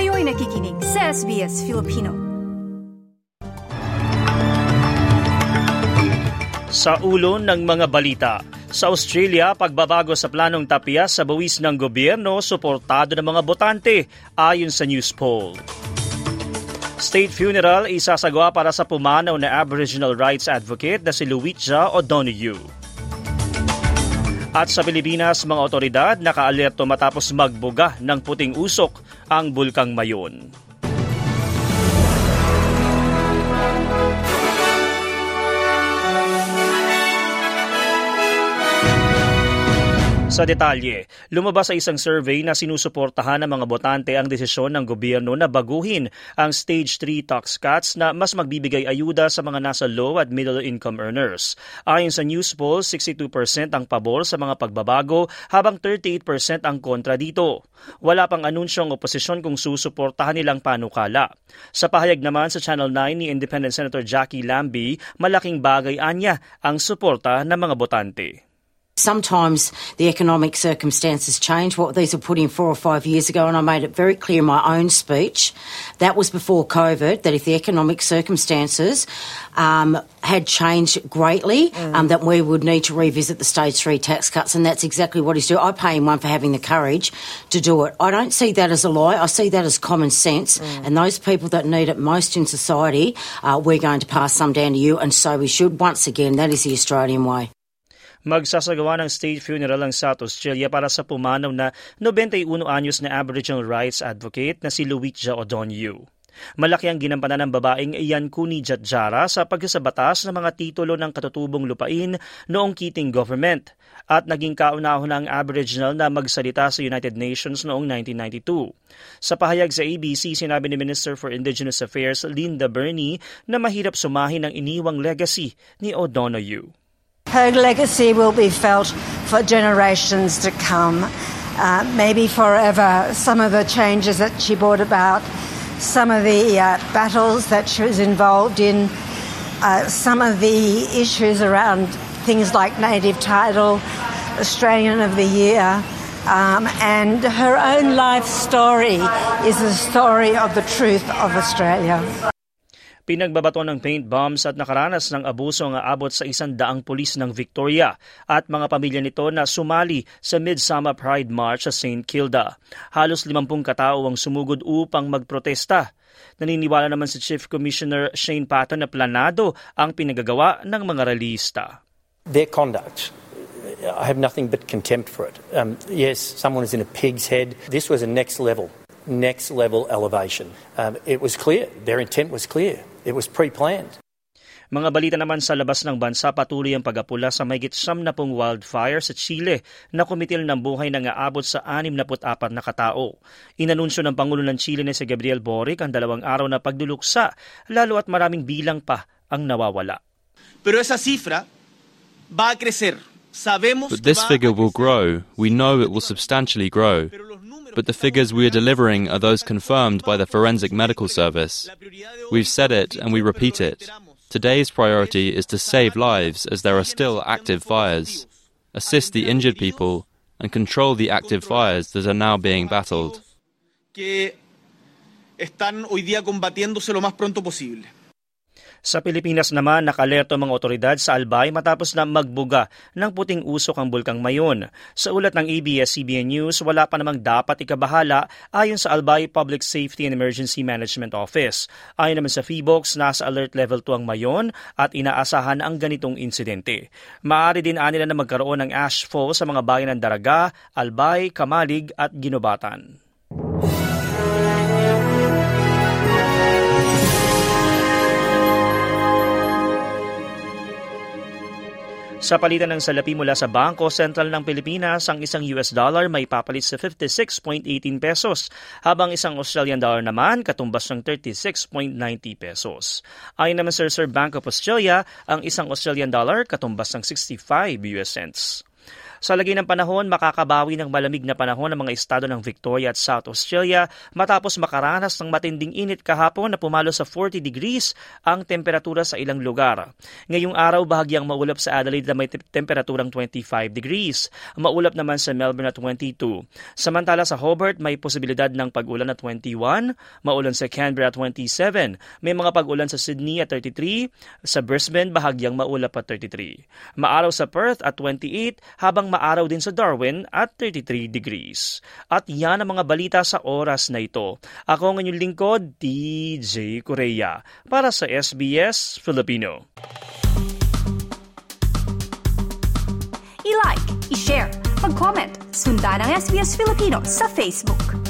Kayo'y nakikinig sa SBS Filipino. Sa ulo ng mga balita, sa Australia, pagbabago sa planong tapya sa buwis ng gobyerno suportado ng mga botante ayon sa news poll. State funeral isasagawa para sa pumanaw na Aboriginal rights advocate na si Luitja O'Donoghue. At sa Pilipinas, mga otoridad nakaalerto matapos magbuga ng puting usok ang Bulkang Mayon. Sa detalye, lumabas sa isang survey na sinusuportahan ng mga botante ang desisyon ng gobyerno na baguhin ang Stage 3 tax cuts na mas magbibigay ayuda sa mga nasa low at middle income earners. Ayon sa news poll, 62% ang pabor sa mga pagbabago habang 38% ang kontra dito. Wala pang anunsyong oposisyon kung susuportahan nilang panukala. Sa pahayag naman sa Channel 9 ni Independent Senator Jackie Lambie, malaking bagay anya ang suporta ng mga botante. Sometimes the economic circumstances change. What these were put in four or five years ago, and I made it very clear in my own speech, that was before COVID, that if the economic circumstances um, had changed greatly, mm. um, that we would need to revisit the stage three tax cuts, and that's exactly what he's doing. I pay him one for having the courage to do it. I don't see that as a lie. I see that as common sense, mm. and those people that need it most in society, uh, we're going to pass some down to you, and so we should. Once again, that is the Australian way. Magsasagawa ng state funeral ang South Australia para sa pumanaw na 91 anyos na Aboriginal rights advocate na si Luitja O'Donoghue. Malaki ang ginampanan ng babaeng Ian Kuni Jatjara sa pagsasabatas ng mga titulo ng katutubong lupain noong Keating government at naging kaunahon ng Aboriginal na magsalita sa United Nations noong 1992. Sa pahayag sa ABC, sinabi ni Minister for Indigenous Affairs Linda Burney na mahirap sumahin ang iniwang legacy ni O'Donoghue. Her legacy will be felt for generations to come, uh, maybe forever. Some of the changes that she brought about, some of the uh, battles that she was involved in, uh, some of the issues around things like native title, Australian of the Year. Um, and her own life story is the story of the truth of Australia. Pinagbabato ng paint bombs at nakaranas ng abuso ang aabot sa isang daang pulis ng Victoria at mga pamilya nito na sumali sa Midsummer Pride March sa St. Kilda. Halos 50 katao ang sumugod upang magprotesta. Naniniwala naman si Chief Commissioner Shane Patton na planado ang pinagagawa ng mga realista. Their conduct I have nothing but contempt for it. Um, yes, someone is in a pig's head. This was a next level, next level elevation. Um, it was clear. Their intent was clear. It was pre-planned. Mga balita naman sa labas ng bansa patuloy ang pagapula sa mayigit na pong wildfire sa Chile na kumitil ng buhay na aabot sa 64 na katao. Inanunsyo ng Pangulo ng Chile na si Gabriel Boric ang dalawang araw na pagduluksa lalo at maraming bilang pa ang nawawala. Pero esa cifra va a crecer. Sabemos But this figure will grow. We know it will substantially grow. But the figures we are delivering are those confirmed by the Forensic Medical Service. We've said it and we repeat it. Today's priority is to save lives as there are still active fires, assist the injured people, and control the active fires that are now being battled. están hoy día combatiéndose lo más pronto posible. Sa Pilipinas naman, nakalerto mga otoridad sa Albay matapos na magbuga ng puting usok ang bulkang Mayon. Sa ulat ng ABS-CBN News, wala pa namang dapat ikabahala ayon sa Albay Public Safety and Emergency Management Office. Ayon naman sa FIBOX, nasa alert level 2 ang Mayon at inaasahan ang ganitong insidente. Maaari din anila na magkaroon ng ashfall sa mga bayan ng Daraga, Albay, Kamalig at Ginobatan. Sa palitan ng salapi mula sa Bangko Sentral ng Pilipinas, ang isang US dollar may papalit sa 56.18 pesos, habang isang Australian dollar naman katumbas ng 36.90 pesos. Ayon naman sa Reserve Bank of Australia, ang isang Australian dollar katumbas ng 65 US cents. Sa lagay ng panahon, makakabawi ng malamig na panahon ng mga estado ng Victoria at South Australia matapos makaranas ng matinding init kahapon na pumalo sa 40 degrees ang temperatura sa ilang lugar. Ngayong araw, bahagyang maulap sa Adelaide na may temperaturang 25 degrees. Maulap naman sa Melbourne at 22. Samantala sa Hobart, may posibilidad ng pag-ulan na 21, maulan sa Canberra at 27, may mga pag-ulan sa Sydney at 33, sa Brisbane bahagyang maulap at 33. Maaraw sa Perth at 28, habang maaraw din sa Darwin at 33 degrees. At yan ang mga balita sa oras na ito. Ako ang inyong lingkod, DJ Korea, para sa SBS Filipino. I-like, i-share, mag-comment, sundan ang SBS Filipino sa Facebook.